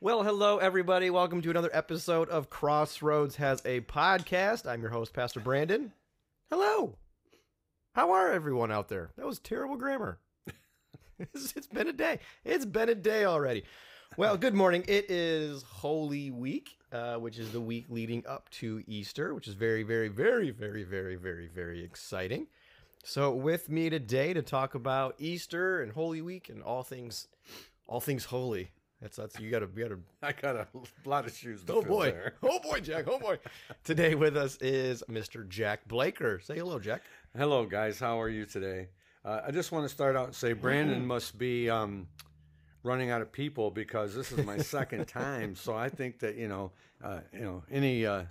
Well, hello, everybody. Welcome to another episode of Crossroads Has a Podcast. I'm your host, Pastor Brandon. Hello. How are everyone out there? That was terrible grammar. it's it's been a day. It's been a day already. Well, good morning. It is Holy Week, uh, which is the week leading up to Easter, which is very, very, very, very, very, very, very exciting. So, with me today to talk about Easter and Holy Week and all things, all things holy. That's that's you got to you got to I got a lot of shoes to Oh boy. there. Oh boy, Jack. Oh boy. Today with us is Mr. Jack Blaker. Say hello, Jack. Hello, guys. How are you today? Uh, I just want to start out and say Brandon must be um, running out of people because this is my second time. So I think that you know, uh, you know, any, uh,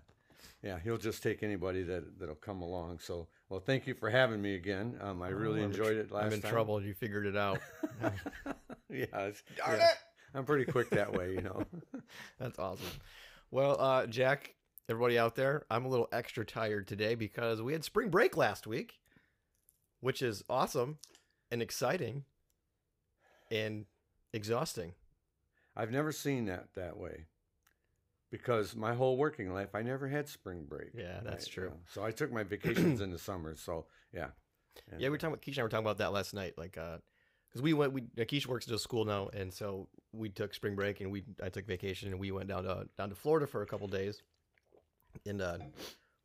yeah, he'll just take anybody that that'll come along. So, well, thank you for having me again. Um, I really Oh, I'm enjoyed it last I'm in time. trouble. You figured it out. yeah, Darn yeah. it. I'm pretty quick that way, you know. That's awesome. Well, uh, Jack, everybody out there, I'm a little extra tired today because we had spring break last week, which is awesome and exciting and exhausting. I've never seen that that way because my whole working life I never had spring break. Yeah, that's true. you know. So I took my vacations in the summer. So yeah, And, Yeah, we were talking about Keisha and I were talking about that last night, like, uh, because we went, we Keisha works at a school now, and so we took spring break and we I took vacation and we went down to down to Florida for a couple days, and uh,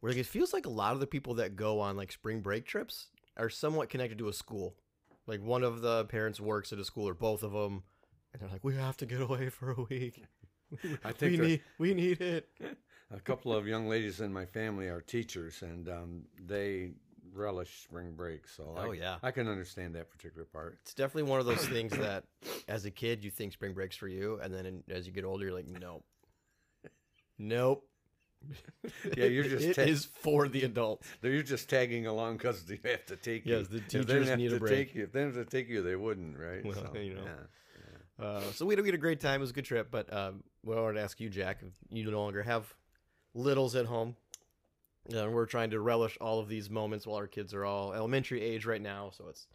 where like, it feels like a lot of the people that go on like spring break trips are somewhat connected to a school, like one of the parents works at a school or both of them, and they're like, we have to get away for a week. I we think there- need we need it. a couple of young ladies in my family are teachers, and um, they relish spring break. So Oh, I, yeah. I can understand that particular part. It's definitely one of those things that, as a kid, you think spring break's for you, and then in, as you get older, you're like, nope, nope. Yeah, you're just It ta- is for the adults. They're just tagging along because they have to take you. Yes, the teachers need a to break. Take you. If they have to take you, they wouldn't, right? Well, So, you know. yeah. Uh, so we had, we had a great time. It was a good trip. But um, well, I wanted to ask you, Jack, if you no longer have littles at home. Uh, we're trying to relish all of these moments while our kids are all elementary age right now. So it's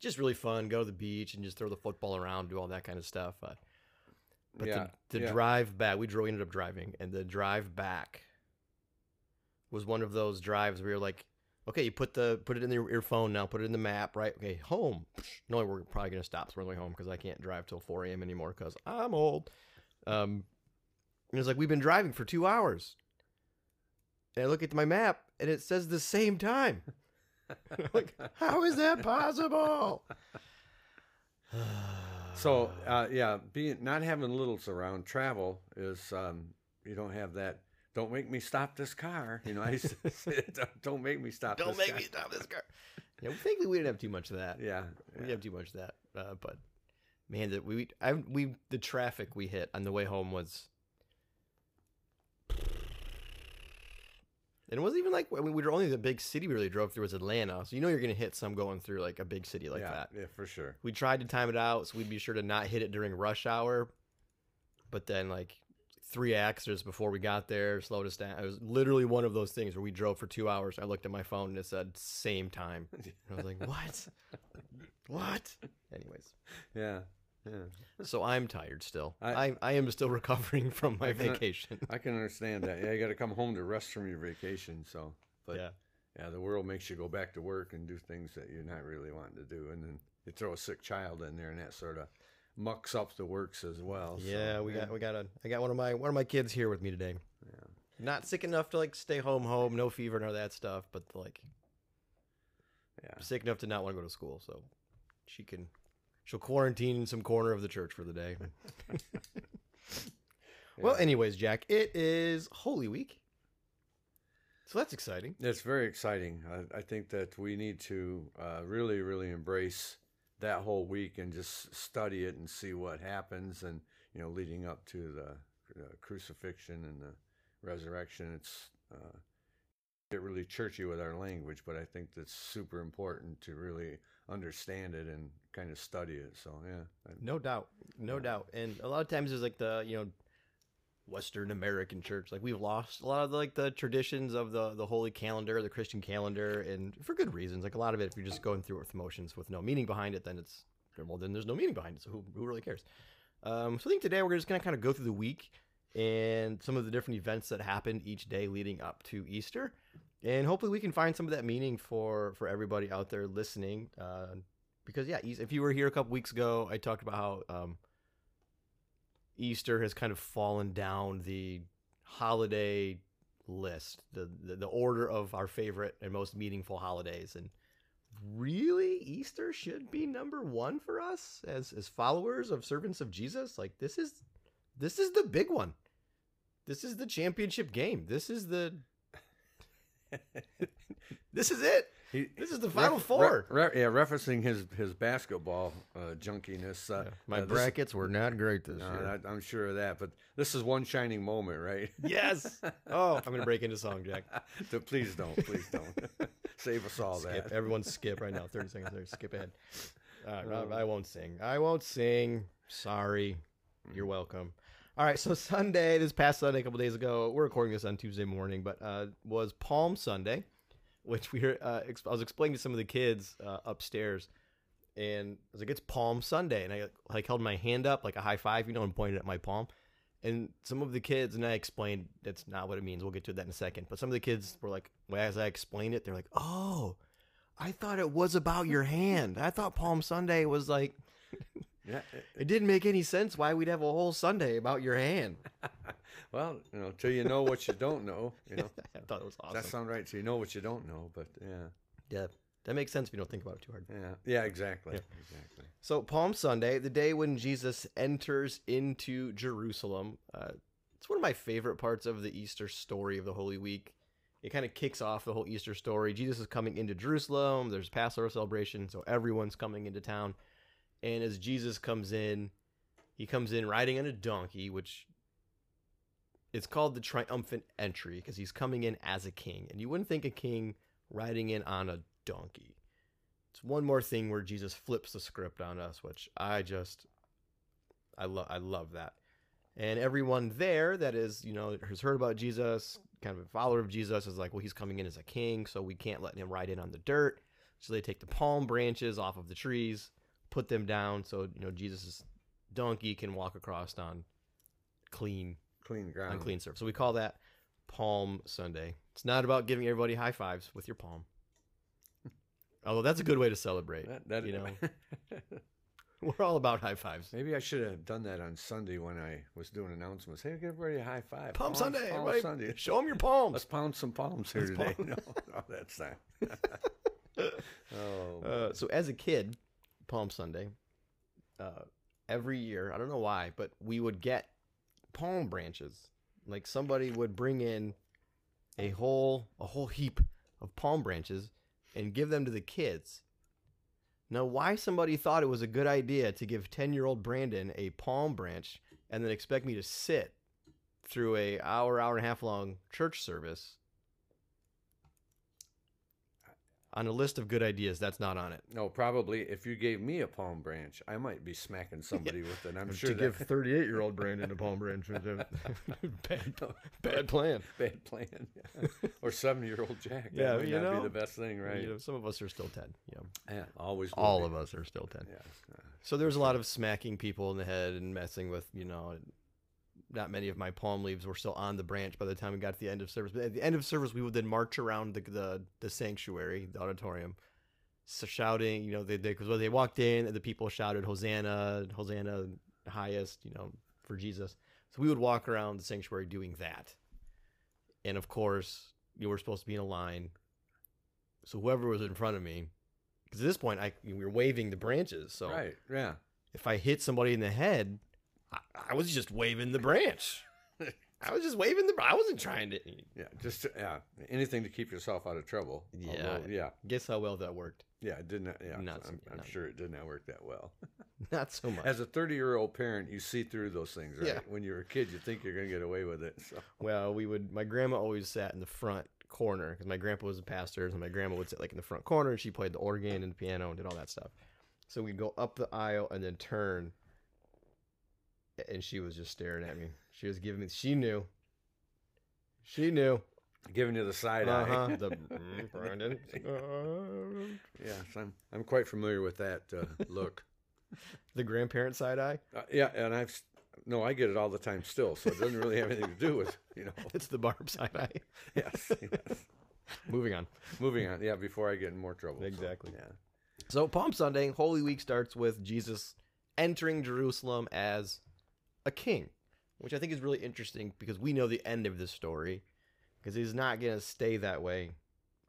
just really fun. Go to the beach and just throw the football around, do all that kind of stuff. Uh, but Yeah, the, the yeah. drive back, we drove, we ended up driving, and the drive back was one of those drives where you're like, okay, you put the put it in your, your phone now, put it in the map, right? Okay, home. No, we're probably gonna stop, so we're going home because I can't drive till 4 a.m. anymore because I'm old. Um, and it's like we've been driving for two hours, and I look at my map and it says the same time. like, how is that possible? So uh, yeah, being not having littles around travel is um, you don't have that. Don't make me stop this car. You know, I used to say, don't, don't make me stop. Don't this make car." me stop this car. Yeah, we think we didn't have too much of that. Yeah, We didn't yeah. have too much of that. Uh, but man, that we I we the traffic we hit on the way home was. And it wasn't even like I mean, we were only the big city we really drove through was Atlanta, so you know you're gonna hit some going through like a big city like yeah, that. yeah, for sure. We tried to time it out so we'd be sure to not hit it during rush hour, but then like three accidents before we got there slowed us down. It was literally one of those things where we drove for two hours. I looked at my phone and it said same time. And I was like, what? what? Anyways, Yeah, yeah. so I'm tired still. I, I- I, am still recovering from my I can- vacation. I can understand that. Yeah, you got to come home to rest from your vacation. So, but yeah. yeah. the world makes you go back to work and do things that you're not really wanting to do, and then you throw a sick child in there, and that sort of mucks up the works as well. so, Yeah, we got we got a I got one of my one of my kids here with me today. Yeah. Not sick enough to like stay home home, no fever, none of that stuff, but like Yeah. sick enough to not want to go to school, so she can she'll quarantine in some corner of the church for the day. Well, anyways, Jack, it is Holy Week. So that's exciting. It's very exciting. I, I think that we need to uh, really, really embrace that whole week and just study it and see what happens. And you know, leading up to the uh, crucifixion and the resurrection, it's uh, get really churchy with our language, but I think that's super important to really understand it and kind of study it. So yeah, No doubt. No doubt. And a lot of times there's like the, you know, Western American church. Like we've lost a lot of like the traditions of the the holy calendar, the Christian calendar, and for good reasons. Like a lot of it, if you're just going through it with emotions with no meaning behind it, then it's well, then there's no meaning behind it. So who who really cares? Um, so I think today we're just going to kind of go through the week and some of the different events that happened each day leading up to Easter, and hopefully we can find some of that meaning for for everybody out there listening. Uh, because yeah, if you were here a couple weeks ago, I talked about how um, Easter has kind of fallen down the holiday list, the, the the order of our favorite and most meaningful holidays, and really Easter should be number one for us as as followers of servants of Jesus. Like this is this is the big one. This is the championship game. This is the this is it. He, This is the final ref- four. re- re- yeah, referencing his his basketball uh, junkiness. Uh, My uh, this- brackets were not great this No, year. I, I'm sure of that, but this is one shining moment, right? yes. Oh, I'm gonna break into song, Jack. So please don't, please don't. Save us all Skip. that. Everyone skip right now. 30 seconds there. Skip ahead. All right, Rob, I won't sing. I won't sing. Sorry. You're welcome. All right, so Sunday, this past Sunday, a couple days ago, we're recording this on Tuesday morning, but uh, was Palm Sunday, which we were, uh, I was explaining to some of the kids uh, upstairs, and I was like, it's Palm Sunday, and I like held my hand up like a high five, you know, and pointed at my palm. And some of the kids, and I explained that's not what it means. We'll get to that in a second. But some of the kids were like, as I explained it, they're like, oh, I thought it was about your hand. I thought Palm Sunday was like, Yeah. it didn't make any sense why we'd have a whole Sunday about your hand. Well, you know, till you know what you don't know, you know. I thought it was awesome. That sounds right. So you know what you don't know, but yeah, yeah, that makes sense if you don't think about it too hard. yeah, yeah, exactly, Yeah. exactly. So Palm Sunday, the day when Jesus enters into Jerusalem, uh, it's one of my favorite parts of the Easter story of the Holy Week. It kind of kicks off the whole Easter story. Jesus is coming into Jerusalem. There's Passover celebration, so everyone's coming into town. And as Jesus comes in, he comes in riding on a donkey, which it's called the triumphant entry because he's coming in as a king. And you wouldn't think a king riding in on a donkey. It's one more thing where Jesus flips the script on us, which I just I love I love that. And everyone there that is, you know, has heard about Jesus, kind of a follower of Jesus, is like, well, he's coming in as a king, so we can't let him ride in on the dirt. So they take the palm branches off of the trees, put them down, so you know Jesus' donkey can walk across on clean Clean ground on clean surface. So we call that Palm Sunday. It's not about giving everybody high fives with your palm. Although that's a good way to celebrate. That, that, you know, we're all about high fives. Maybe I should have done that on Sunday when I was doing announcements. Hey, give everybody a high five. Palm Sunday, Palm everybody, Sunday. show them your palms. Let's pound some palms here Let's today. pound- No, no, that's not. oh, Uh, so as a kid, Palm Sunday, uh, every year, I don't know why, but we would get palm branches. Like somebody would bring in a whole a whole heap of palm branches and give them to the kids. Now, why somebody thought it was a good idea to give 10-year-old Brandon a palm branch and then expect me to sit through a hour hour and a half long church service on a list of good ideas that's not on it. no, probably if you gave me a palm branch, I might be smacking somebody with it. I'm sure to that give 38 year old Brandon a palm branch was a bad, bad plan. bad plan. yeah. or seven year old Jack. That Yeah, you not know, be the best thing, right? You know, some of us are still 10. You know, yeah, always. all be. of us are still 10. Yeah. uh, So there's a lot of smacking people in the head and messing with, you know, not many of my palm leaves were still on the branch by the time we got to the end of service. But at the end of service, we would then march around the the, the sanctuary, the auditorium, so shouting, you know, they because when they walked in, the people shouted Hosanna, Hosanna, highest, you know, for Jesus. So we would walk around the sanctuary doing that, and of course, you were supposed to be in a line. So whoever was in front of me, because at this point, I we were waving the branches, so Right. Yeah. if I hit somebody in the head, I, I was just waving the branch. I was just waving the. I wasn't trying to. Yeah. Just to, yeah. Anything to keep yourself out of trouble. Yeah. Although, yeah. Guess how well that worked? Yeah. It didn't. Yeah. Not I'm, so- I'm not- sure it did not work that well. Not so much. As a 30 year old parent, you see through those things, right? Yeah. When you're a kid, you think you're going to get away with it. So. well, we would. My grandma always sat in the front corner because my grandpa was a pastor, and my grandma would sit like in the front corner, and she played the organ and the piano and did all that stuff. So we'd go up the aisle and then turn, and she was just staring at me. She was giving me. She knew. She knew. Giving you the side Uh-huh. eye. The mm, Brandon. Uh, Yes, I'm, I'm quite familiar with that uh, look. the grandparent side eye. Uh, yeah, and I've no, I get it all the time still, so it doesn't really have anything to do with you know. It's the barb side eye. Yes, yes. Moving on. Moving on. Yeah, before I get in more trouble. so, Exactly. yeah. So Palm Sunday, Holy Week starts with Jesus entering Jerusalem as a king, which I think is really interesting because we know the end of this story because he's not going to stay that way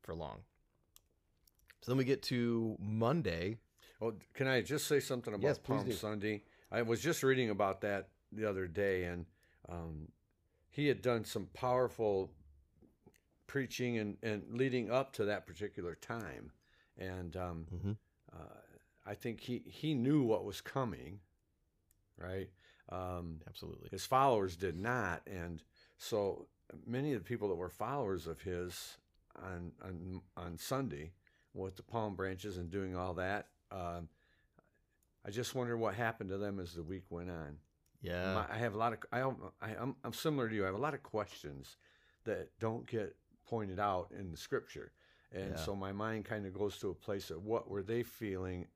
for long. So then we get to Monday. Well, can I just say something about Yes, Palm do. Sunday? I was just reading about that the other day, and um, he had done some powerful preaching and, and leading up to that particular time, and um, Mhm. uh, I think he he knew what was coming, right? Um, Absolutely. his followers did not, and so many of the people that were followers of his on on on Sunday with the palm branches and doing all that. Um, I just wonder what happened to them as the week went on. Yeah. My- I have a lot of I, I I'm I'm similar to you. I have a lot of questions that don't get pointed out in the scripture, and Yeah. so my mind kind of goes to a place of what were they feeling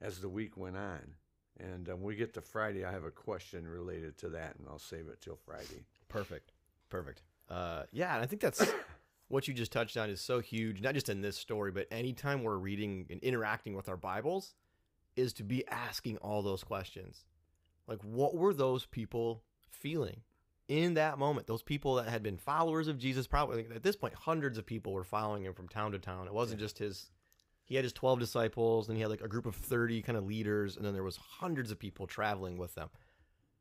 as the week went on. And um, when we get to Friday, I have a question related to that, and I'll save it till Friday. Perfect. Perfect. Uh, yeah, and I think that's what you just touched on is so huge, not just in this story, but anytime we're reading and interacting with our Bibles, is to be asking all those questions. Like, what were those people feeling in that moment? Those people that had been followers of Jesus, probably at this point, hundreds of people were following him from town to town. It wasn't just his. He had his 12 disciples, and he had like a group of 30 kind of leaders, and then there was hundreds of people traveling with them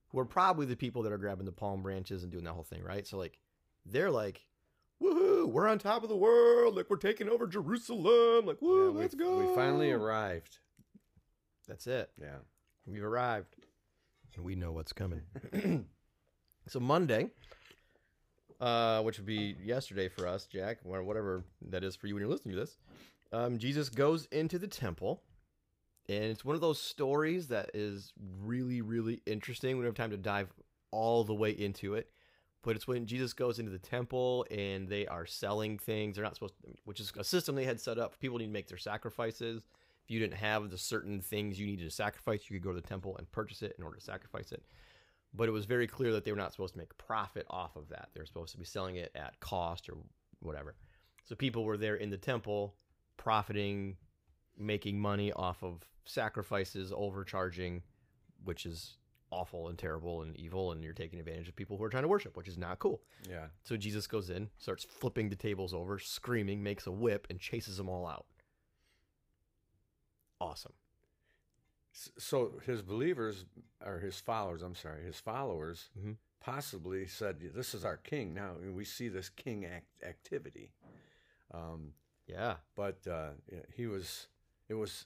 who are probably the people that are grabbing the palm branches and doing that whole thing, right? So like they're like, woohoo, we're on top of the world, like we're taking over Jerusalem, like woo, Yeah, let's go. We finally arrived. That's it. Yeah. We've arrived. And we know what's coming. so Monday, uh, which would be yesterday for us, Jack, or whatever that is for you when you're listening to this. Um, Jesus goes into the temple, and it's one of those stories that is really, really interesting. We don't have time to dive all the way into it, but it's when Jesus goes into the temple and they are selling things. They're not supposed to, which is a system they had set up. People need to make their sacrifices. If you didn't have the certain things you needed to sacrifice, you could go to the temple and purchase it in order to sacrifice it. But it was very clear that they were not supposed to make profit off of that. They were supposed to be selling it at cost or whatever. So people were there in the temple profiting, making money off of sacrifices, overcharging, which is awful and terrible and evil, and you're taking advantage of people who are trying to worship, which is not cool. Yeah. So Jesus goes in, starts flipping the tables over, screaming, makes a whip, and chases them all out. Awesome. So his believers, or his followers, I'm sorry, his followers Mhm. possibly said, This is our king. Now we see this king act- activity. Um, Yeah. but uh, he was, it was,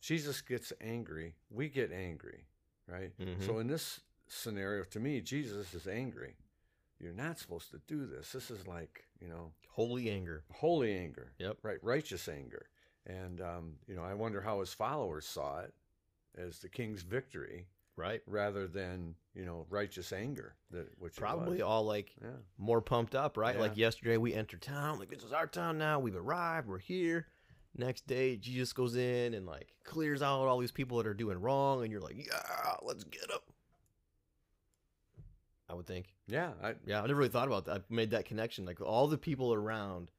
Jesus gets angry. We get angry, right? Mhm. So in this scenario, to me, Jesus is angry. You're not supposed to do this. This is like, you know, Holy anger. holy anger. Yep. Right, righteous anger. And um, you know, I wonder how his followers saw it as the king's victory Right. rather than you know righteous anger. That which Probably all like yeah, more pumped up, right? Yeah. Like yesterday, we entered town. Like this is our town now. We've arrived. We're here. Next day, Jesus goes in and like clears out all these people that are doing wrong, and you're like, yeah, let's get them. I would think. yeah. I, Yeah, I never really thought about that. I made that connection. Like all the people around,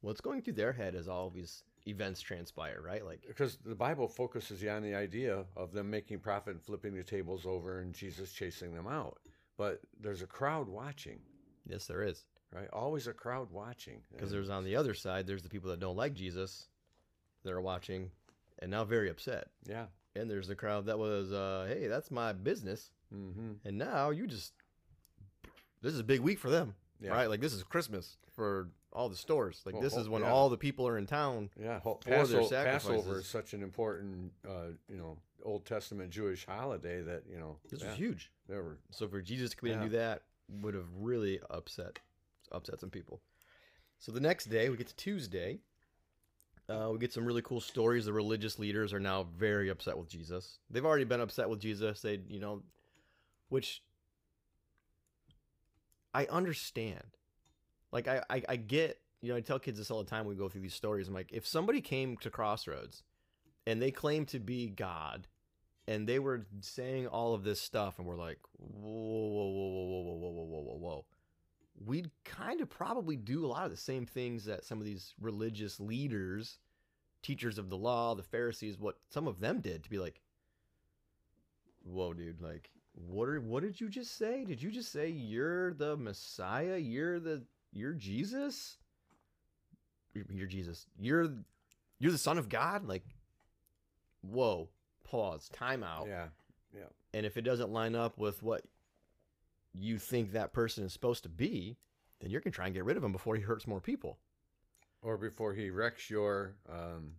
what's going through their head is all these events transpire, right? Like, because the Bible focuses you on the idea of them making profit and flipping the tables over and Jesus chasing them out. But there's a crowd watching, yes, there is. right? Always a crowd watching. Because there's on the other side, there's the people that don't like Jesus that are watching and now very upset. yeah. And there's the crowd that was, uh, hey, that's my business. Mm-hmm. And now you just, this is a big week for them, Yeah. right? Like this is Christmas for all the stores. Like Well, this is when yeah. all the people are in town. Yeah, for their Passover, sacrifices. Passover is such an important, uh, you know, Old Testament Jewish holiday that you know This yeah, is huge. they were So for Jesus to come in and do that would have really upset upset some people. So the next day we get to Tuesday. Uh, we get some really cool stories. The religious leaders are now very upset with Jesus. They've already been upset with Jesus. They, you know, which I understand. Like I, I, I get. You know, I tell kids this all the time. when We go through these stories. I'm like, if somebody came to Crossroads and they claim to be God, and they were saying all of this stuff, and we're like, whoa, whoa, whoa, whoa, whoa, whoa, whoa, whoa, whoa, whoa. We'd kind of probably do a lot of the same things that some of these religious leaders, teachers of the law, the Pharisees, what some of them did to be like, whoa, dude, like, what are what did you just say? Did you just say you're the Messiah? You're the you're Jesus? You're Jesus. You're you're the Son of God? Like, whoa, pause, time out. Yeah. Yeah. And if it doesn't line up with what you think that person is supposed to be, then you're gonna try and get rid of him before he hurts more people. Or before he wrecks your um,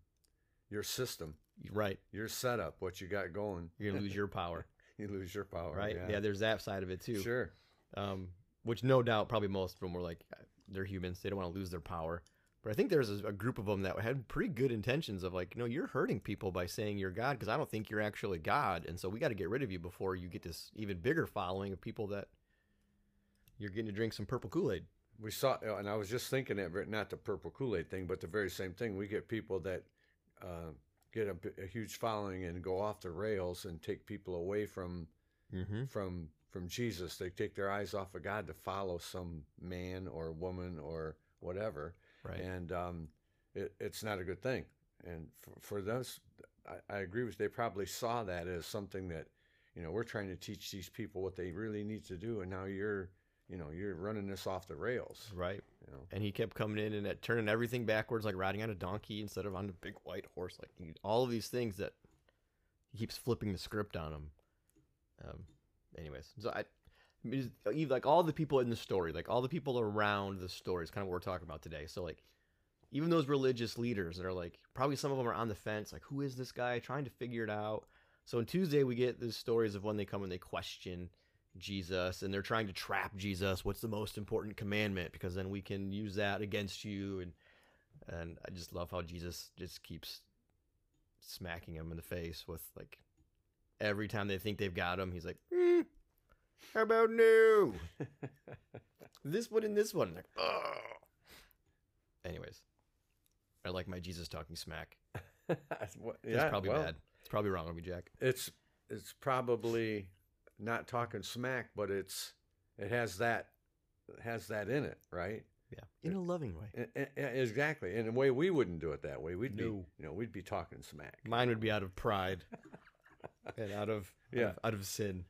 your system, Right. your setup, what you got going, You're gonna lose your power. you lose your power. right. Yeah. Yeah. there's that side of it too. Sure. Um, which no doubt probably most of them were like they're humans. They don't want to lose their power. But I think there's a, a group of them that had pretty good intentions of like, no, you're hurting people by saying you're God because I don't think you're actually God, and so we got to get rid of you before you get this even bigger following of people that you're getting to drink some purple Kool Aid. We saw, and I was just thinking it, not the purple Kool Aid thing, but the very same thing. We get people that uh, get a, a huge following and go off the rails and take people away from Mm-hmm. from from Jesus. They take their eyes off of God to follow some man or woman or whatever, Right. and um, it, it's not a good thing. And for, for those, I, I agree with. They probably saw that as something that, you know, we're trying to teach these people what they really need to do, and now you're, you know, you're running this off the rails. right. You know, And he kept coming in and turning everything backwards, like riding on a donkey instead of on a big white horse. Like all of these things that he keeps flipping the script on them. Um, anyways, so I, like all the people in the story, like all the people around the story is kind of what we're talking about today. So like, even those religious leaders that are like, probably some of them are on the fence, like who is this guy, trying to figure it out. So on Tuesday we get the stories of when they come and they question Jesus and they're trying to trap Jesus. What's the most important commandment? Because then we can use that against you. And and I just love how Jesus just keeps smacking him in the face with like every time they think they've got him, he's like, "Hmm, "How about no? this one and this one." Like, oh. Anyways, I like my Jesus talking smack. It's yeah, probably well, bad. It's probably wrong of me, Jack. It's it's probably not talking smack, but it's it has that it has that in it, right? Yeah, in a loving way. E- e- e- Exactly. In a way, we wouldn't do it that way. We'd be, you know, we'd be talking smack. Mine would be out of pride and out of Yeah. out of, sin.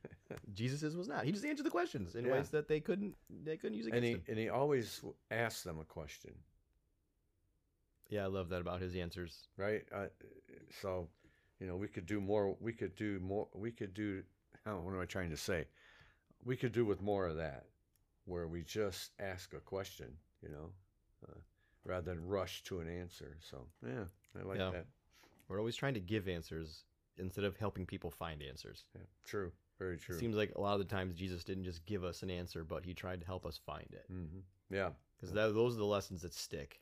Jesus's was not. He just answered the questions in Yeah. ways that they couldn't they couldn't use against And he him. and he always asked them a question, Yeah, I love that about his answers. right? Uh, so, you know, we could do more. We could do more. We could do. How, what am I trying to say? We could do with more of that, where we just ask a question, you know, uh, rather than rush to an answer. So, yeah, I like Yeah. that. We're always trying to give answers instead of helping people find answers. Yeah, true. Very true. It seems like a lot of the times Jesus didn't just give us an answer, but he tried to help us find it. hmm Yeah. Because those are the lessons that stick,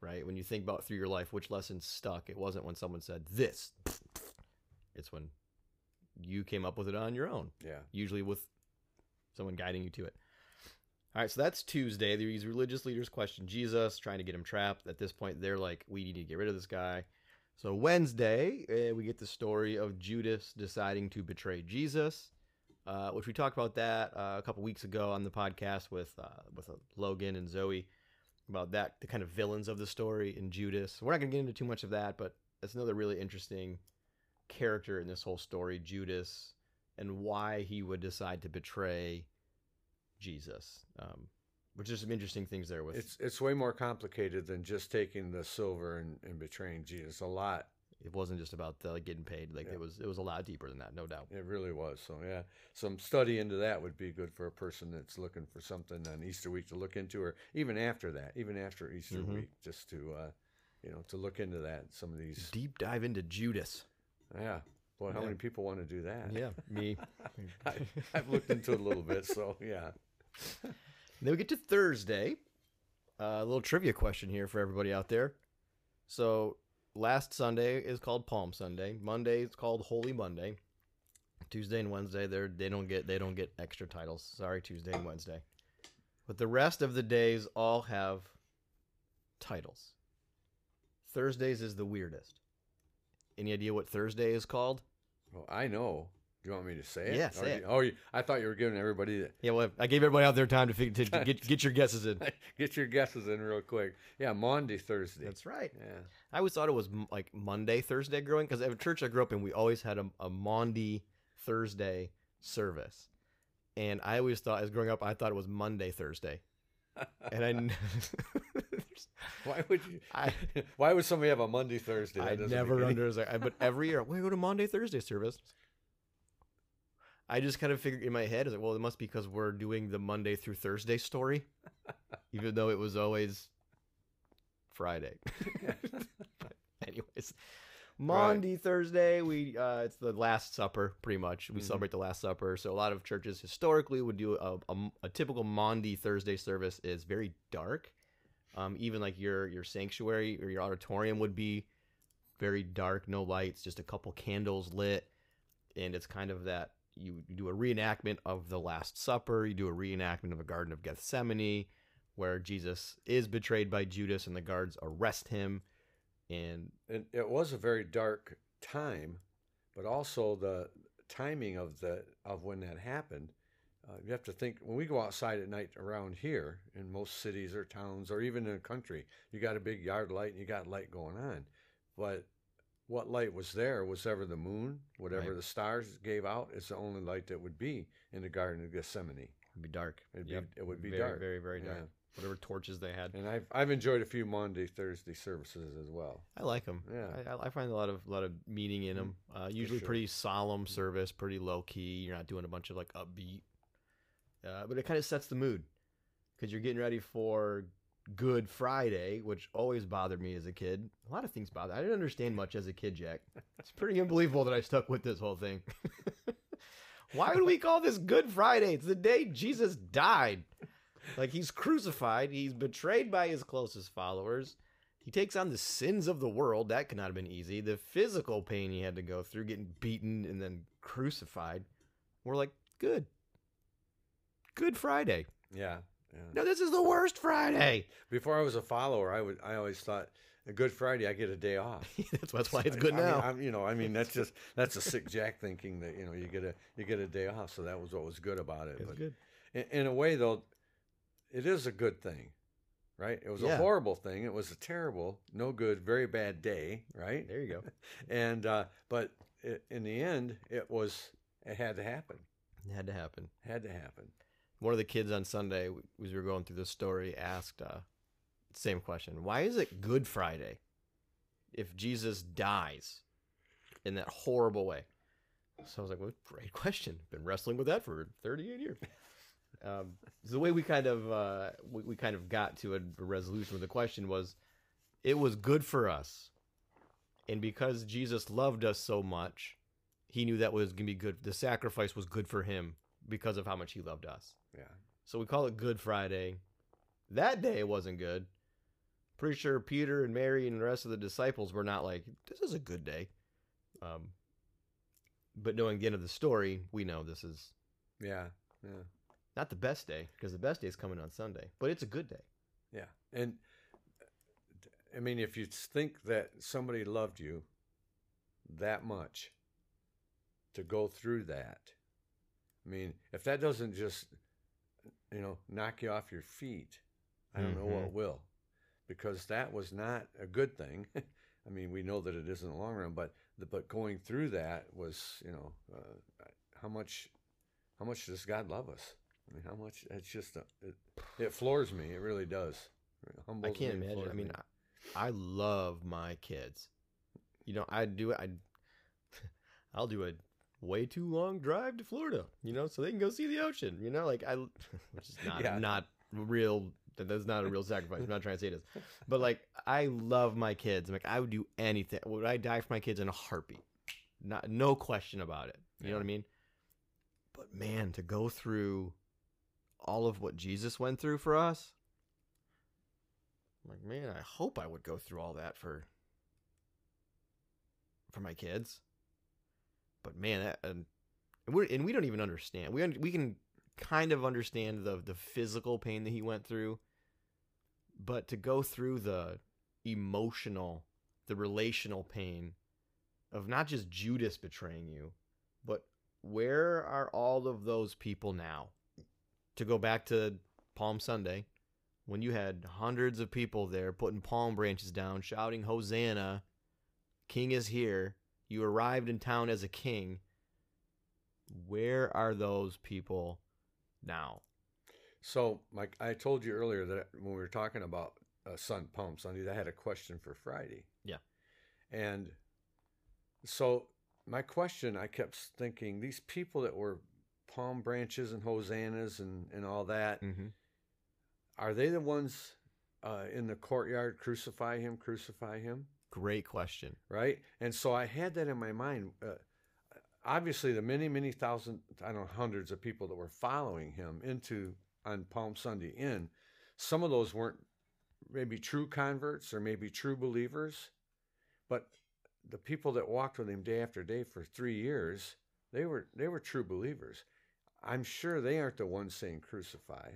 right? When you think about through your life, which lessons stuck? It wasn't when someone said this. It's when you came up with it on your own. Yeah. usually with someone guiding you to it. All right, so that's Tuesday. These religious leaders question Jesus, trying to get him trapped. At this point, they're like, we need to get rid of this guy. So Wednesday, uh, we get the story of Judas deciding to betray Jesus, uh, which we talked about that uh, a couple weeks ago on the podcast with uh, with uh, Logan and Zoe about that the kind of villains of the story in Judas. We're not going to get into too much of that, but that's another really interesting character in this whole story, Judas and why he would decide to betray Jesus. Um, which is some interesting things there with It's it's way more complicated than just taking the silver and, and betraying Jesus. A lot. it wasn't just about the, like, getting paid. Like Yeah. it was it was a lot deeper than that, no doubt. It really was. So yeah, some study into that would be good for a person that's looking for something on Easter week to look into, or even after that, even after Easter Mhm. week, just to uh, you know to look into that. Some of these. Deep dive into Judas. Yeah. Boy, how Yeah. many people want to do that? Yeah, me. I, I've looked into it a little bit. So yeah. Then we get to Thursday. Uh, a little trivia question here for everybody out there. So last Sunday is called Palm Sunday. Monday is called Holy Monday. Tuesday and Wednesday they're they don't get they don't get extra titles. Sorry, Tuesday and Wednesday. But the rest of the days all have titles. Thursdays is the weirdest. Any idea what Thursday is called? Well, I know. Do you want me to say it? Yeah, say do it. Oh, you, I thought you were giving everybody the, Yeah, well, I gave everybody out there time to, figure, to, to get get your guesses in. get your guesses in real quick. Yeah, Maundy, Thursday. That's right. yeah. I always thought it was m- like Monday, Thursday growing because at a church I grew up in, we always had a, a Maundy Thursday service, and I always thought as growing up, I thought it was Monday, Thursday, and I. Why would you? I, Why would somebody have a Monday Thursday? I never understood. But every year, we go to Monday, Thursday service. I just kind of figured in my head, I was like, well, it must be because we're doing the Monday through Thursday story, even though it was always Friday. But anyways, Maundy, Thursday, we uh, it's the Last Supper, pretty much. We Mhm. celebrate the Last Supper. So a lot of churches historically would do a, a, a typical Maundy Thursday service is very dark. Um, even like your your sanctuary or your auditorium would be very dark, no lights, just a couple candles lit, and it's kind of that you, do a reenactment of the Last Supper, you do a reenactment of the Garden of Gethsemane, where Jesus is betrayed by Judas and the guards arrest him, and And it was a very dark time, but also the timing of the of when that happened. Uh, you have to think when we go outside at night around here in most cities or towns or even in the country, you got a big yard light and you got light going on. But what light was there was ever the moon, whatever Right. the stars gave out, is the only light that would be in the Garden of Gethsemane. it'd be dark. It'd Yep. be, it would be very, dark. very, very dark. Yeah. Whatever torches they had, And I've I've enjoyed a few Maundy Thursday services as well. I like them. Yeah. I, I find a lot of lot of meaning in them. Uh, usually sure. pretty solemn service, pretty low key. You're not doing a bunch of like upbeat, uh, but it kind of sets the mood because you're getting ready for Good Friday, which always bothered me as a kid. A lot of things bothered. I didn't understand much as a kid, Jack. It's pretty unbelievable that I stuck with this whole thing. Why would we call this Good Friday? It's the day Jesus died. Like he's crucified, he's betrayed by his closest followers. He takes on the sins of the world. That could not have been easy. The physical pain he had to go through, getting beaten and then crucified. We're like, good. Good Friday. Yeah. Yeah. No, this is the worst Friday. Before I was a follower, I would I always thought a Good Friday I get a day off. that's, that's why it's good I now. I'm, you know, I mean that's just that's a sick Jack thinking that you know you get a you get a day off. So that was what was good about it. it's But good. in, in a way, though, it is a good thing, right? It was Yeah. a horrible thing. It was a terrible, no good, very bad day, right? There you go. And uh, but it, in the end, it was it had to happen. It had to happen. Had to happen. One of the kids on Sunday, as we were going through the story, asked uh, same question: Why is it Good Friday if Jesus dies in that horrible way? So I was like, "Well, great question. Been wrestling with that for 38 years." um, the way we kind of uh, we, we kind of got to a, resolution with the question was, it was good for us, and because Jesus loved us so much, He knew that was gonna be good. The sacrifice was good for Him because of how much He loved us. Yeah. So we call it Good Friday. That day wasn't good. Pretty sure Peter and Mary and the rest of the disciples were not like, this is a good day. Um, but knowing the end of the story, we know this is Yeah. Yeah. not the best day because the best day is coming on Sunday, but it's a good day. Yeah. And I mean, if you think that somebody loved you that much to go through that, I mean, if that doesn't just, you know, knock you off your feet, I don't know what will. Because that was not a good thing. I mean, we know that it is in the long run, but the, but going through that was, you know, uh, how much, how much does God love us? I mean, how much? It's just, a, it, it floors me. It really does. It I can't imagine. I mean, me. I, I love my kids. You know, I do. I I'll do a way too long drive to Florida. You know, so they can go see the ocean. You know, like I, which is not Yeah. not real. that- That's not a real sacrifice. I'm not trying to say this, but like I love my kids. I'm like I would do anything. Would I die for my kids in a heartbeat? Not no question about it. You know what I mean? But man, to go through all of what Jesus went through for us. I'm like, man, I hope I would go through all that for for my kids. But man, that and and we and we don't even understand. We we can kind of understand the the physical pain that he went through, but to go through the emotional, the relational pain of not just Judas betraying you, But where are all of those people now? To go back to Palm Sunday, when you had hundreds of people there putting palm branches down, shouting, Hosanna, King is here. You arrived in town as a king. Where are those people now? So, Mike, I told you earlier that when we were talking about uh, Sun Palm Sunday, I had a question for Friday. Yeah. And so, my question, I kept thinking, these people that were palm branches and hosannas and, and all that, Mm-hmm. are they the ones uh, in the courtyard, crucify him, crucify him? Great question. right? And so I had that in my mind. Uh, obviously, the many, many thousand, I don't know, hundreds of people that were following him into on Palm Sunday in, some of those weren't maybe true converts or maybe true believers, but the people that walked with him day after day for three years, they were they were true believers. I'm sure they aren't the ones saying crucify.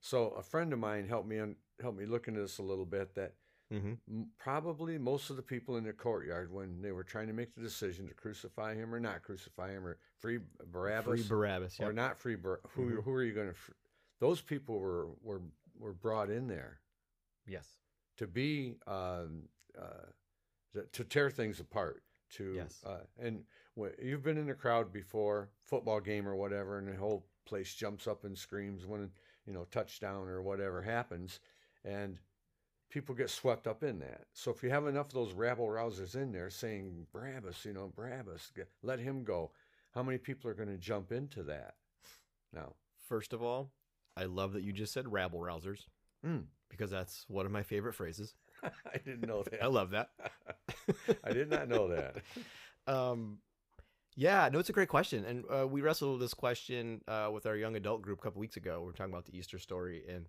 So a friend of mine helped me un, helped me look into this a little bit. That Mm-hmm. Probably most of the people in the courtyard when they were trying to make the decision to crucify him or not crucify him or free Barabbas Free Barabbas. or not free Bar- who Mhm. who are you going to fr- those people were were were brought in there Yes. to be um, uh, to, to tear things apart to Yes. uh, and wh- you've been in a crowd before football game or whatever and the whole place jumps up and screams when you know touchdown or whatever happens and people get swept up in that so if you have enough of those rabble rousers in there saying Barabbas you know Barabbas let him go how many people are going to jump into that now First of all, I love that you just said rabble rousers Mm. because that's one of my favorite phrases. I didn't know that I love that. I did not know that Um, yeah, no, it's a great question, and uh, we wrestled with this question uh, with our young adult group a couple weeks ago. We were talking about the Easter story, and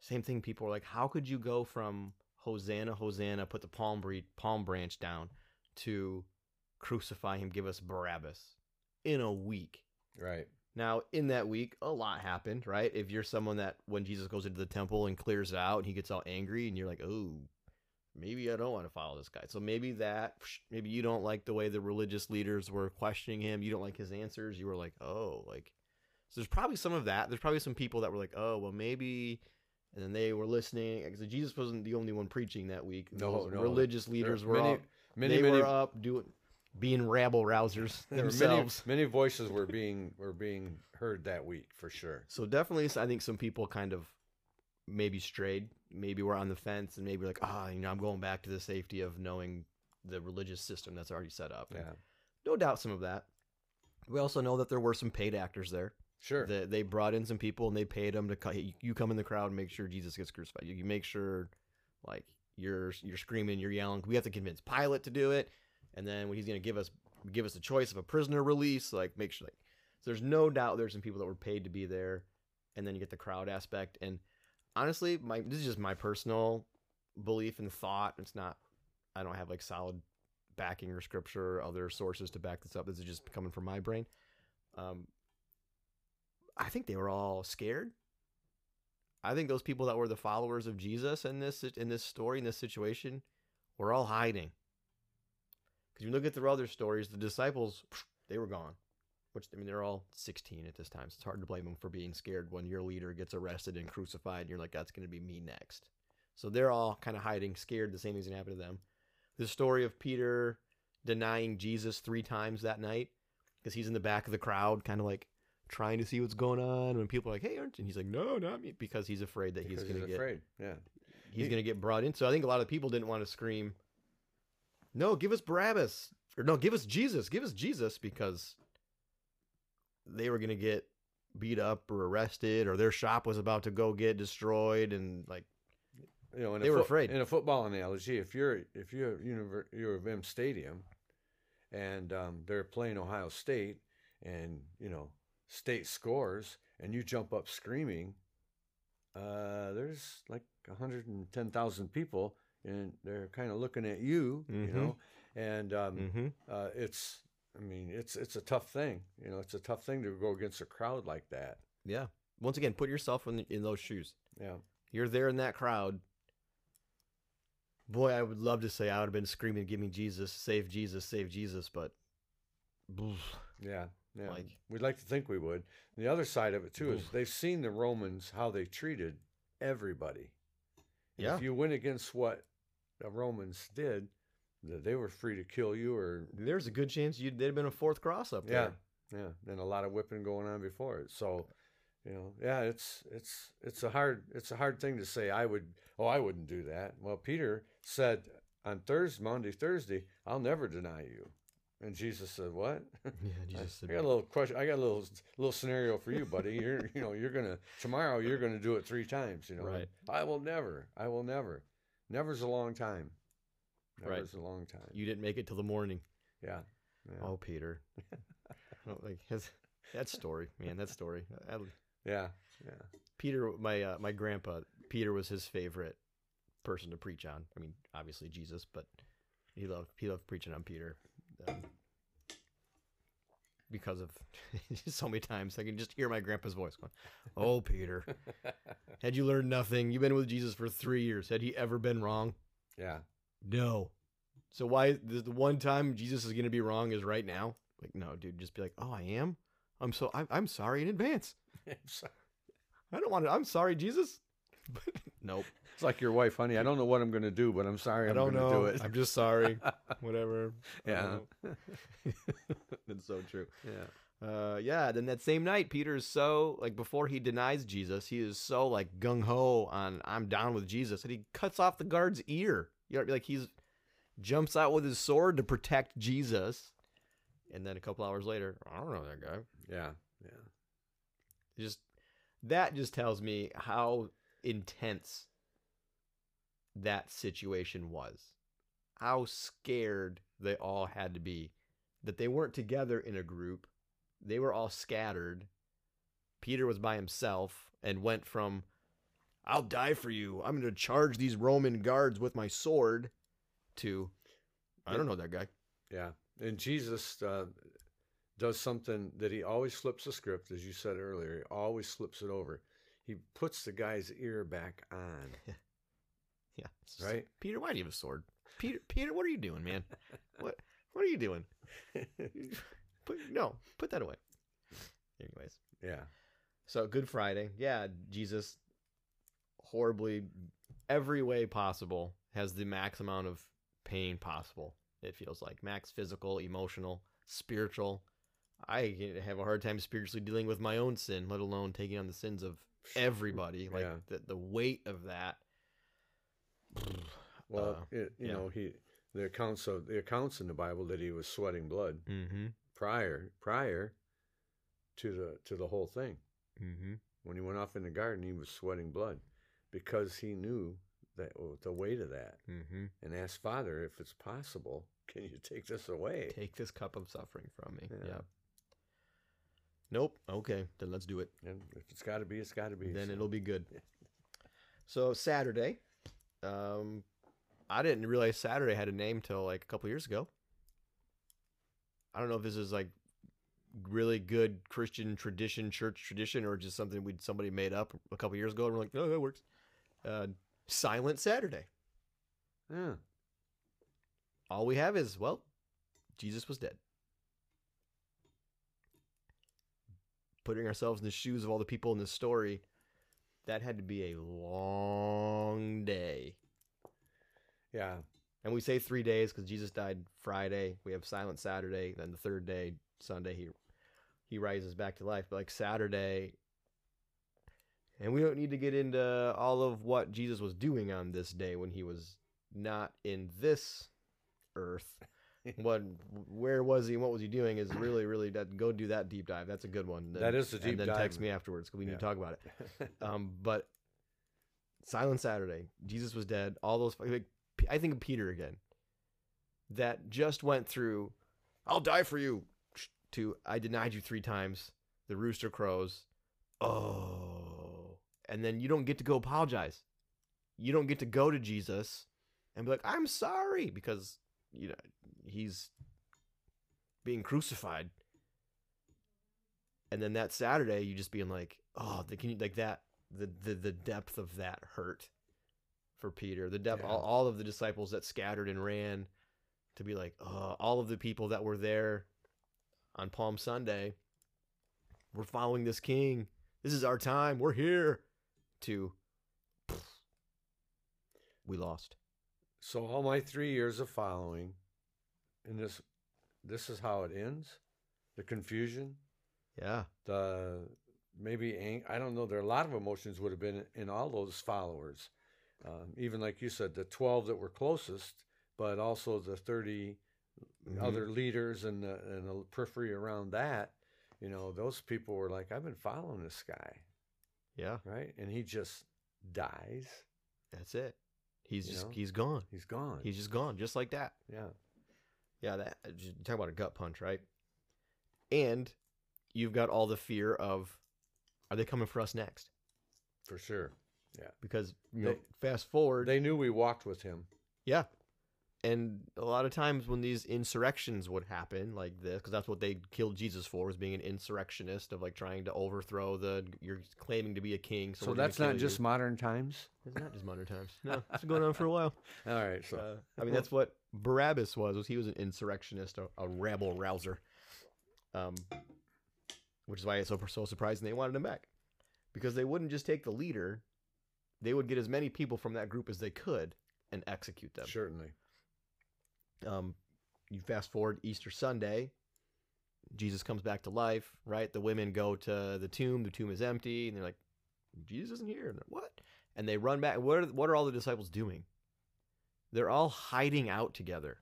same thing. People were like, "How could you go from Hosanna, Hosanna, put the palm bre- palm branch down, to crucify him, give us Barabbas in a week?" right Now, in that week, a lot happened, right? If you're someone that when Jesus goes into the temple and clears it out and he gets all angry and you're like, oh, maybe I don't want to follow this guy. So maybe that, maybe you don't like the way the religious leaders were questioning him. You don't like his answers. You were like, oh, like, so there's probably some of that. There's probably some people that were like, oh, well, maybe. And then they were listening because Jesus wasn't the only one preaching that week. No, no. religious leaders were many, up. many, they many, were up doing, being rabble rousers themselves. Many, many voices were being were being heard that week for sure. So definitely, I think some people kind of maybe strayed, maybe were on the fence, and maybe like, ah, you know, I'm going back to the safety of knowing the religious system that's already set up. And Yeah, no doubt some of that. We also know that there were some paid actors there. Sure. That they brought in some people and they paid them to cut. You, you come in the crowd and make sure Jesus gets crucified. You, you make sure, like you're you're screaming, you're yelling. We have to convince Pilate to do it, and then when he's going to give us give us a choice of a prisoner release, like make sure like. So there's no doubt there's some people that were paid to be there, and then you get the crowd aspect. And honestly, my this is just my personal belief and thought. It's not. I don't have like solid backing or scripture or other sources to back this up. This is just coming from my brain. Um, I think they were all scared. I think those people that were the followers of Jesus in this in this story in this situation were all hiding. Because you look at the other stories, the disciples they were gone. Which I mean, they're all 16 at this time. So it's hard to blame them for being scared when your leader gets arrested and crucified, and you're like, "That's going to be me next." So they're all kind of hiding, scared. The same thing's going to happen to them. The story of Peter denying Jesus three times that night because he's in the back of the crowd, kind of like trying to see what's going on. When people are like, "Hey, aren't?" you? And he's like, "No, not me," because he's afraid that he's going to get afraid. Yeah, he's He- going to get brought in. So I think a lot of people didn't want to scream, "No, give us Barabbas," or "No, give us Jesus, give us Jesus," because they were going to get beat up or arrested, or their shop was about to go get destroyed, and like, you know, in They a were foot- afraid. In a football analogy, if you're if you're at U of M Stadium, and um, they're playing Ohio State, and you know State scores, and you jump up screaming, uh, there's like 110,000 people, and they're kind of looking at you, you Mhm. know, and um, mm-hmm. uh, it's I mean it's it's a tough thing, you know, it's a tough thing to go against a crowd like that. yeah. Once again, put yourself in in those shoes. Yeah, You're there in that crowd. Boy, I would love to say I would have been screaming, "Give me Jesus! Save Jesus! Save Jesus!" But Yeah, yeah. Like- We'd like to think we would. The other side of it too is they've seen the Romans how they treated everybody. And Yeah. If you went against what the Romans did, th- they were free to kill you or There's a good chance you'd there'd been a fourth cross up yeah, there. yeah. And a lot of whipping going on before it. So, you know, yeah, it's it's it's a hard it's a hard thing to say. I would oh I wouldn't do that. Well, Peter said on Thursday, Maundy, Thursday, I'll never deny you. And Jesus said, "What? Yeah, I- Jesus I got a little question. I got a little little scenario for you, buddy. You're you know you're gonna tomorrow you're gonna do it three times. You know, Right. I will never. I will never. Never's a long time. Right. Never's a long time. you didn't make it till the morning. yeah. yeah. Oh, Peter. I don't like his, that story, man. That story. I- Yeah. Yeah. Peter, my uh, my grandpa, Peter was his favorite person to preach on. I mean, obviously Jesus, but he loved he loved preaching on Peter um, because of so many times I can just hear my grandpa's voice going, "Oh, Peter, had you learned nothing? You've been with Jesus for three years. Had he ever been wrong? yeah. No. So why the, the one time Jesus is going to be wrong is right now? Like, no, dude, just be like, oh, I am. I'm so I'm, I'm sorry in advance. it's I don't want to. I'm sorry, Jesus. nope. Like your wife, honey. I don't know what I'm gonna do, but I'm sorry. I I'm don't gonna know. do it. I'm just sorry. Whatever. Yeah. That's so true. Yeah. Uh, yeah. Then that same night, Peter is so like before he denies Jesus, he is so like gung ho on I'm down with Jesus, and he cuts off the guard's ear. You know, like he's jumps out with his sword to protect Jesus, and then a couple hours later, I don't know that guy. Yeah. Yeah. Just that just tells me how intense that situation was. How scared they all had to be that they weren't together in a group. They were all scattered. Peter was by himself and went from I'll die for you. I'm going to charge these Roman guards with my sword to I don't know that guy. Yeah. And Jesus uh, does something that he always flips the script, as you said earlier. He always slips it over. He puts the guy's ear back on. Yeah. Right? Peter, why do you have a sword? Peter, Peter, what are you doing, man? What what are you doing? Put no, put that away. Anyways, yeah. so Good Friday, yeah, Jesus, horribly, every way possible, has the max amount of pain possible. It feels like max physical, emotional, spiritual. I have a hard time spiritually dealing with my own sin, let alone taking on the sins of everybody. Like Yeah. the the weight of that. Well, Uh, it, you yeah. know, he the accounts of the accounts in the Bible that he was sweating blood Mm-hmm. prior prior to the to the whole thing. Mm-hmm. When he went off in the garden, he was sweating blood because he knew that oh, the weight of that, Mm-hmm. and asked Father if it's possible, can you take this away? Take this cup of suffering from me. Yeah. Yeah. Nope. Okay, then let's do it. And if it's got to be, it's got to be. Then so. it'll be good. So Saturday, um, I didn't realize Saturday had a name till like a couple years ago. I don't know if this is like really good Christian tradition, church tradition, or just something we somebody made up a couple years ago. And we're like, oh, that works. Uh, Silent Saturday. Yeah. All we have is well, Jesus was dead. Putting ourselves in the shoes of all the people in this story, that had to be a long. Yeah. And we say three days because Jesus died Friday. We have Silent Saturday. Then the third day, Sunday, he he rises back to life. But like Saturday, and we don't need to get into all of what Jesus was doing on this day when he was not in this earth. what, where was he? and What was he doing? Is really, really that. Go do that deep dive. That's a good one. Then- That is a deep And then dive. text me afterwards because we need Yeah. to talk about it. Um, but Silent Saturday, Jesus was dead. All those, like, I think of Peter again, that just went through, "I'll die for you," to "I denied you three times." The rooster crows. Oh, and then you don't get to go apologize. You don't get to go to Jesus and be like, "I'm sorry," because you know he's being crucified. And then that Saturday, you just being like, "Oh, the, can you like that?" the the the depth of that hurt for Peter. The depth, Yeah. all, all of the disciples that scattered and ran, to be like, oh, all of the people that were there, on Palm Sunday, we're following this king. This is our time. We're here. To we lost. So all my three years of following, and this, this is how it ends. The confusion, Yeah. the maybe ang- I don't know. There are a lot of emotions would have been in all those followers, um, even like you said, the twelve that were closest, but also the 30 Mhm. other leaders and the and the periphery around that. You know, those people were like, "I've been following this guy, Yeah. right?" And he just dies. That's it. He's You just know? he's gone. He's gone. He's just gone, just like that. yeah. Yeah, that you talk about a gut punch, right? And you've got all the fear of, are they coming for us next? For sure. Because you know, fast forward, They knew we walked with him. yeah, and a lot of times when these insurrections would happen like this, because that's what they killed Jesus for, was being an insurrectionist of like trying to overthrow the. You're claiming to be a king, so, So, that's not just You. modern times. It's not just modern times. No, it's been going on for a while. All right. So Uh, I mean, that's what Barabbas was. Was he was an insurrectionist, a, a rabble rouser, um, which is why it's so so surprising they wanted him back, because they wouldn't just take the leader; they would get as many people from that group as they could and execute them. certainly. Um, you fast forward Easter Sunday, Jesus comes back to life. Right, the women go to the tomb. The tomb is empty, and they're like, "Jesus isn't here." And they're, what? And they run back. What are what are all the disciples doing? They're all hiding out together.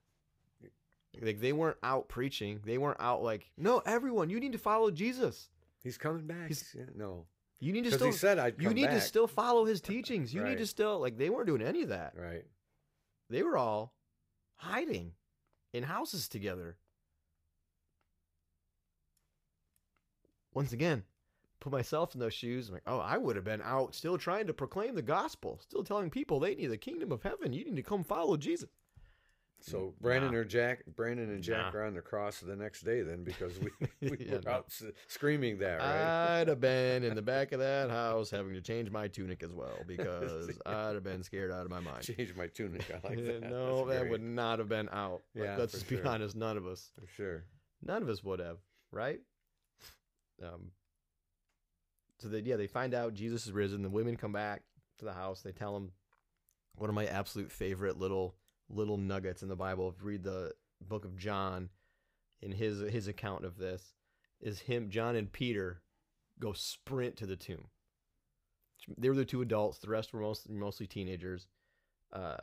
Like they weren't out preaching. They weren't out like, "No, everyone, you need to follow Jesus. He's coming back. He's- Yeah, no, You need to still he said I'd you need to still follow his teachings. You need to still like they weren't doing any of that. Right. They were all hiding in houses together. Once again, put myself in those shoes. I'm like, oh, I would have been out still trying to proclaim the gospel, still telling people they need the kingdom of heaven. You need to come follow Jesus. So Brandon Nah. or Jack, Brandon and Jack Nah. are on the cross the next day then because we, we Yeah, were no. out s- screaming that, right? I'd have been in the back of that house having to change my tunic as well because I'd have been scared out of my mind. Change my tunic. I like that. no, That's that great. would not have been out. Like, Yeah, let's just be sure. honest, none of us. for sure. None of us would have, right? Um. So they yeah they find out Jesus is risen. The women come back to the house. They tell him one of my absolute favorite little little nuggets in the Bible. If you read the book of John, in his his account of this, is him John and Peter go sprint to the tomb. They were the two adults. The rest were most, mostly teenagers. Uh,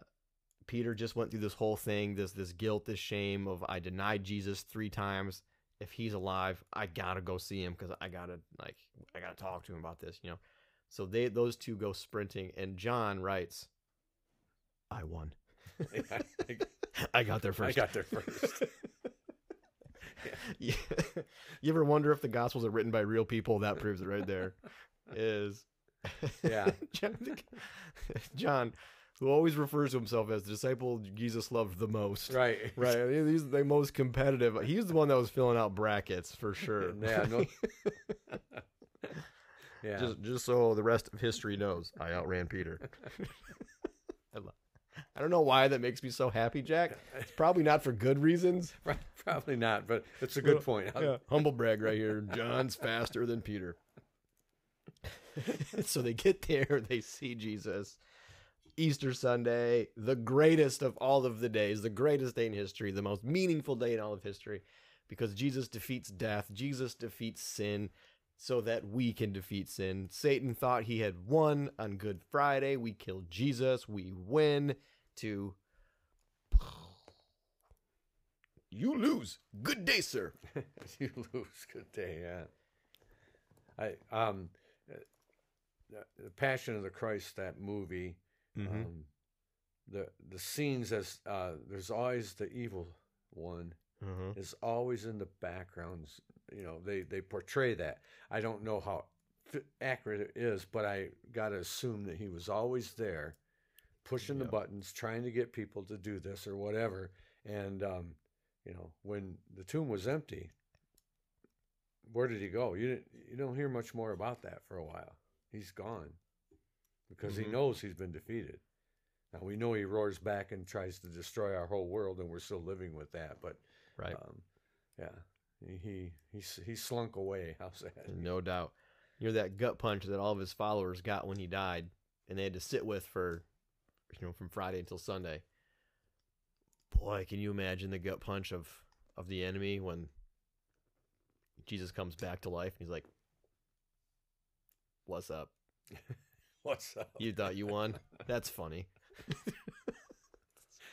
Peter just went through this whole thing, this this guilt, this shame of I denied Jesus three times. If he's alive, I gotta go see him because I gotta like I gotta talk to him about this, you know. So they those two go sprinting, and John writes, "I won. I, I got there first. I got there first. Yeah. you ever wonder if the Gospels are written by real people? That proves it right there. Is Yeah. John, John, who always refers to himself as the disciple Jesus loved the most. right. Right. He's the most competitive. He's the one that was filling out brackets for sure. Yeah. No. yeah. Just just so the rest of history knows, I outran Peter. I don't know why that makes me so happy, Jack. It's probably not for good reasons. Probably not, but it's a good point. Yeah, humble brag right here. John's faster than Peter. so they get there, they see Jesus. Easter Sunday, the greatest of all of the days, the greatest day in history, the most meaningful day in all of history, because Jesus defeats death, Jesus defeats sin, so that we can defeat sin. Satan thought he had won on Good Friday. We killed Jesus. We win to. You lose. Good day, sir. you lose. Good day. Yeah. I um, uh, the, Passion of the Christ that movie. Mm-hmm. Um, the the scenes as uh, there's always the evil one Mm-hmm. is always in the backgrounds. You know, they they portray that. I don't know how accurate it is, but I got to assume that he was always there, pushing the buttons, trying to get people to do this or whatever. And um, you know, when the tomb was empty, where did he go? You didn't. You don't hear much more about that for a while. He's gone because Mhm. he knows he's been defeated. Now we know he roars back and tries to destroy our whole world, and we're still living with that. But Right. um, yeah, he he he, slunk away. How's that? No doubt. You know that gut punch that all of his followers got when he died, and they had to sit with for, you know, from Friday until Sunday. Boy, can you imagine the gut punch of of the enemy when Jesus comes back to life and he's like, "What's up? What's up? You thought you won? That's funny."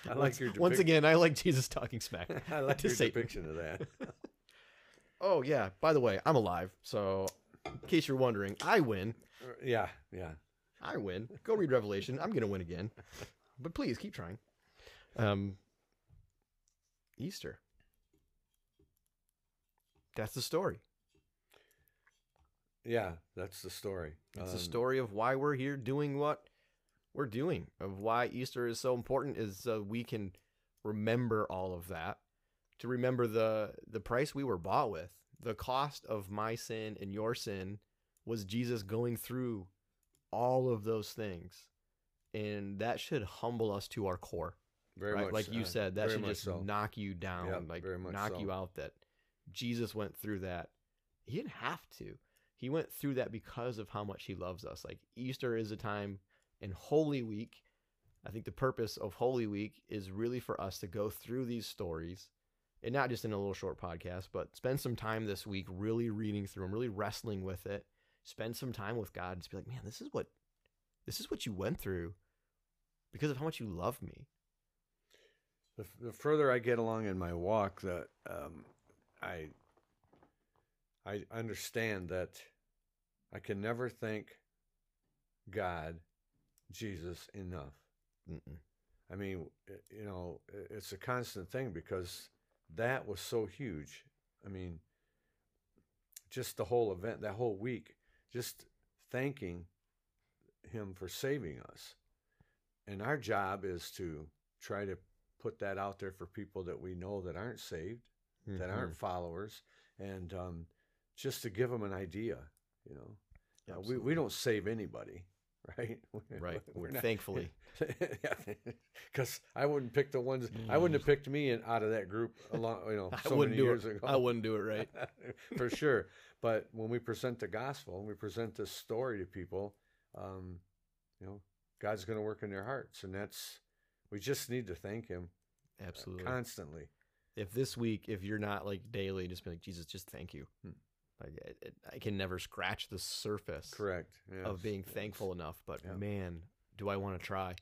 I once, like your once again, I like Jesus talking smack. I like your Satan. depiction of that. Oh yeah. By the way, I'm alive, so in case you're wondering, I win. Uh, yeah, yeah. I win. Go read Revelation. I'm gonna win again. But please keep trying. Um Easter. That's the story. Yeah, that's the story. It's the Um, story of why we're here doing what we're doing, of why Easter is so important is so we can remember all of that, to remember the the price we were bought with. The cost of my sin and your sin was Jesus going through all of those things. And that should humble us to our core. Very right? much, like you said, that very should just so. knock you down, Yep, like knock so. you out that Jesus went through that. He didn't have to. He went through that because of how much he loves us. Like Easter is a time in Holy Week. I think the purpose of Holy Week is really for us to go through these stories and not just in a little short podcast, but spend some time this week really reading through them, really wrestling with it. Spend some time with God and just be like, man, this is what this is what you went through because of how much you love me. the, f- the further I get along in my walk, that um, I I understand that I can never thank God, Jesus enough. Mm-mm. I mean, you know, it's a constant thing because that was so huge. I mean, just the whole event, that whole week, just thanking him for saving us. And our job is to try to put that out there for people that we know that aren't saved, that Mhm. aren't followers, and um, just to give them an idea, you know. Uh, we, we don't save anybody, right? Right. We're not- Thankfully. because I wouldn't pick the ones. I wouldn't have picked me in, out of that group a long, you know, I wouldn't many do years it. ago. I wouldn't do it right. for sure. But when we present the gospel, and we present this story to people, um, you know, God's going to work in their hearts, and that's we just need to thank Him uh, Absolutely. constantly. if this week, if you're not like daily, just be like, Jesus, just thank you. Hmm. Like it, it, I can never scratch the surface Correct. Yes, of being yes. thankful enough. But Yeah. man, do I want to try?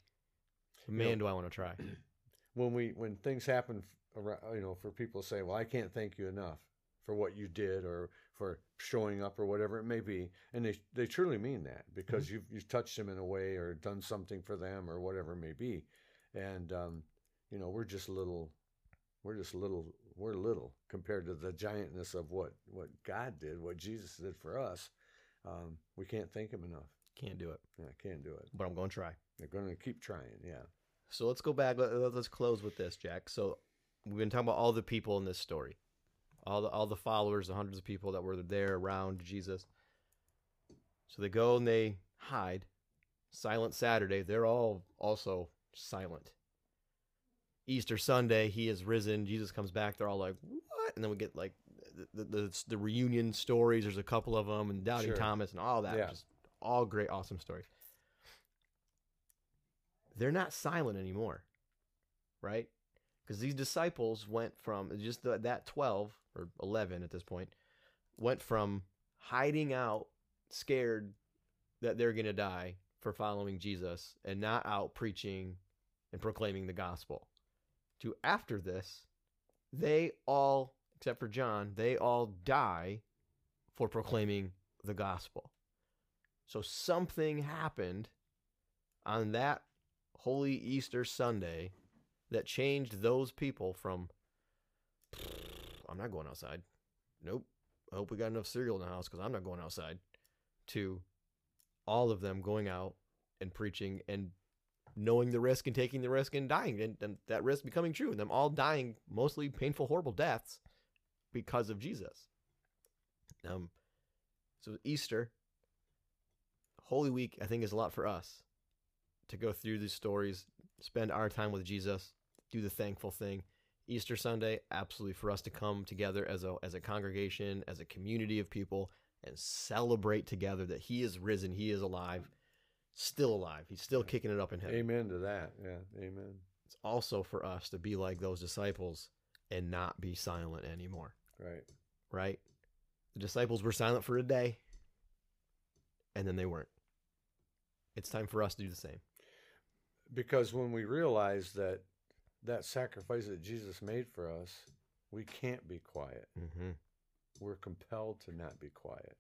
know- Man, do I want to try? when we when things happen around, you know for people to say well i can't thank you enough for what you did or for showing up or whatever it may be and they they truly mean that because you've you've touched them in a way or done something for them or whatever it may be and um you know we're just little we're just little we're little compared to the giantness of what what god did what jesus did for us um we can't thank him enough Can't do it, yeah can't do it but I'm going to try. they're going to keep trying yeah So let's go back. Let, let's close with this, Jack. So we've been talking about all the people in this story, all the all the followers, the hundreds of people that were there around Jesus. So they go and they hide. Silent Saturday, they're all also silent. Easter Sunday, he is risen. Jesus comes back. They're all like, "What?" And then we get like the the, the, reunion stories. There's a couple of them, and Doubting Sure. Thomas, and all that. Yeah. Just all great, awesome stories they're not silent anymore, right? Because these disciples went from just the, that 12 or 11 at this point, went from hiding out, scared that they're going to die for following Jesus and not out preaching and proclaiming the gospel, to after this, they all, except for John, they all die for proclaiming the gospel. So something happened on that Holy Easter Sunday that changed those people from I'm not going outside. Nope. I hope we got enough cereal in the house because I'm not going outside. To all of them going out and preaching and knowing the risk and taking the risk and dying and, and that risk becoming true and them all dying mostly painful, horrible deaths because of Jesus. Um, so Easter, Holy Week, I think is a lot for us to go through these stories, spend our time with Jesus, do the thankful thing, Easter Sunday, absolutely for us to come together as a as a congregation, as a community of people, and celebrate together that He is risen, He is alive, still alive. He's still kicking it up in heaven. Amen to that. Yeah. Amen. It's also for us to be like those disciples and not be silent anymore. Right. Right? The disciples were silent for a day, and then they weren't. It's time for us to do the same. Because when we realize that that sacrifice that Jesus made for us, we can't be quiet. Mm-hmm. We're compelled to not be quiet.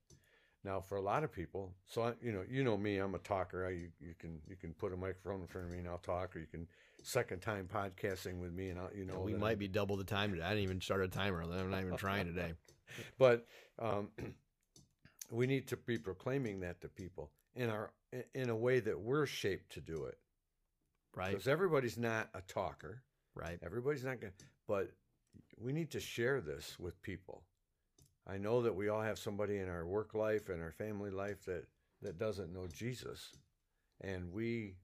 Now, for a lot of people, so I, you know, you know me, I'm a talker. I, you, you can you can put a microphone in front of me and I'll talk, or you can second time podcasting with me and I'll, you know, we might I'm- be double the time today. I didn't even start a timer. I'm not even trying today. but um, we need to be proclaiming that to people in our in a way that we're shaped to do it. Right? Because everybody's not a talker. Right? Everybody's not going but we need to share this with people. I know that we all have somebody in our work life and our family life that, that doesn't know Jesus. And we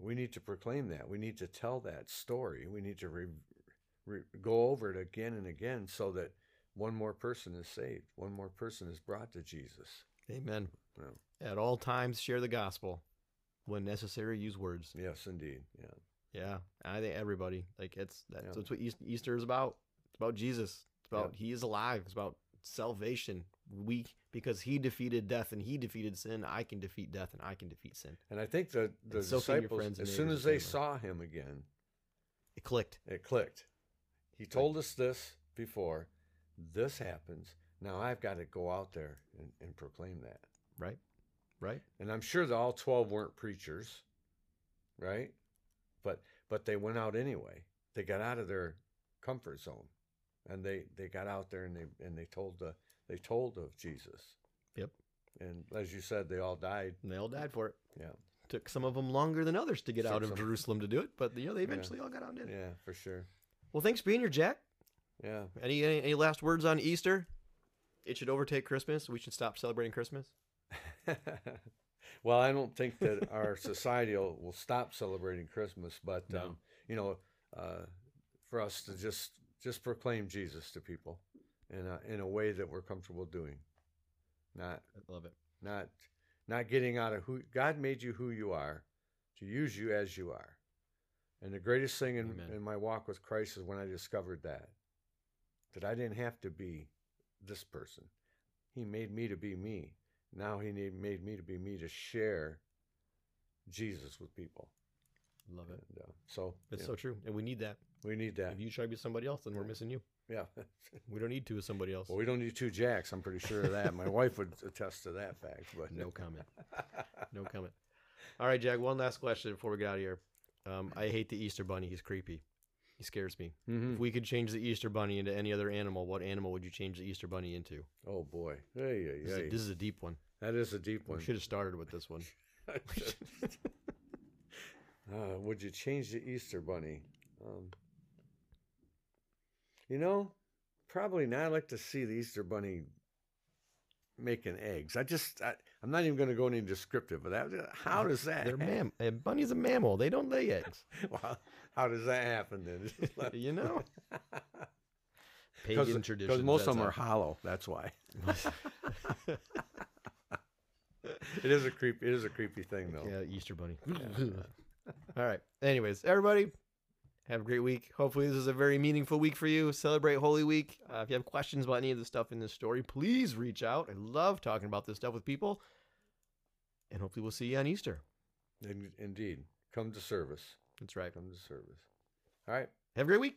we need to proclaim that. We need to tell that story. We need to re, re, go over it again and again so that one more person is saved, one more person is brought to Jesus. Amen. Yeah. At all times, share the gospel. When necessary, use words. Yes, indeed. Yeah. Yeah, I think everybody like it's that's, Yeah. that's what Easter is about. It's about Jesus. About He is alive. It's about salvation. We because He defeated death and He defeated sin. I can defeat death and I can defeat sin. And I think the, the so disciples, as soon as they saw him again, It clicked. it clicked. He told us this before. This happens. Now I've got to go out there and, and proclaim that. Right, right. And I'm sure that all 12 weren't preachers, right? But but they went out anyway. They got out of their comfort zone. And they, they got out there and they and they told the they told of Jesus. Yep. And as you said, they all died. And they all died for it. Yeah. Took some of them longer than others to get Took out of some- Jerusalem to do it, but you know they eventually all got out and did it. Yeah, for sure. Well, thanks for being here, Jack. Yeah. Any, any any last words on Easter? It should overtake Christmas. We should stop celebrating Christmas. well, I don't think that our society will, will stop celebrating Christmas, but No. um, you know, uh, for us to just just proclaim Jesus to people in a, in a way that we're comfortable doing, not I love it. not not getting out of who God made you who you are, to use you as you are. And the greatest thing in, Amen. in my walk with Christ is when I discovered that that I didn't have to be this person. He made me to be me. Now he made me to be me to share Jesus with people. Love it. And, uh, so It's yeah, so true, and we need that. we need that. If you try to be somebody else, then we're missing you. Yeah. We don't need two as somebody else. well, we don't need two jacks. I'm pretty sure of that. My wife would attest to that fact. But No comment. No comment. All right, Jack. One last question before we get out of here. Um, I hate the Easter Bunny. He's creepy. He scares me. Mhm. If we could change the Easter Bunny into any other animal, what animal would you change the Easter Bunny into? Oh boy. Hey, hey, This, is, hey. this is a deep one. That is a deep We one. should have started with this one. Uh, would you change the Easter bunny? Um, you know, probably not. I like to see the Easter bunny making eggs. I just, I, I'm not even going to go any descriptive but that. How does that? They're happen? mam. A bunny's a mammal. They don't lay eggs. Well, how does that happen then? You know, pagan traditions. Because most of them are hollow. That's why. It is a creep. It is a creepy thing, though. Yeah, Easter Bunny. All right. Anyways, everybody, have a great week. Hopefully, this is a very meaningful week for you. Celebrate Holy Week. Uh, if you have questions about any of the stuff in this story, please reach out. I love talking about this stuff with people. And hopefully, we'll see you on Easter. In, indeed. Come to service. That's right. Come to service. All right. Have a great week.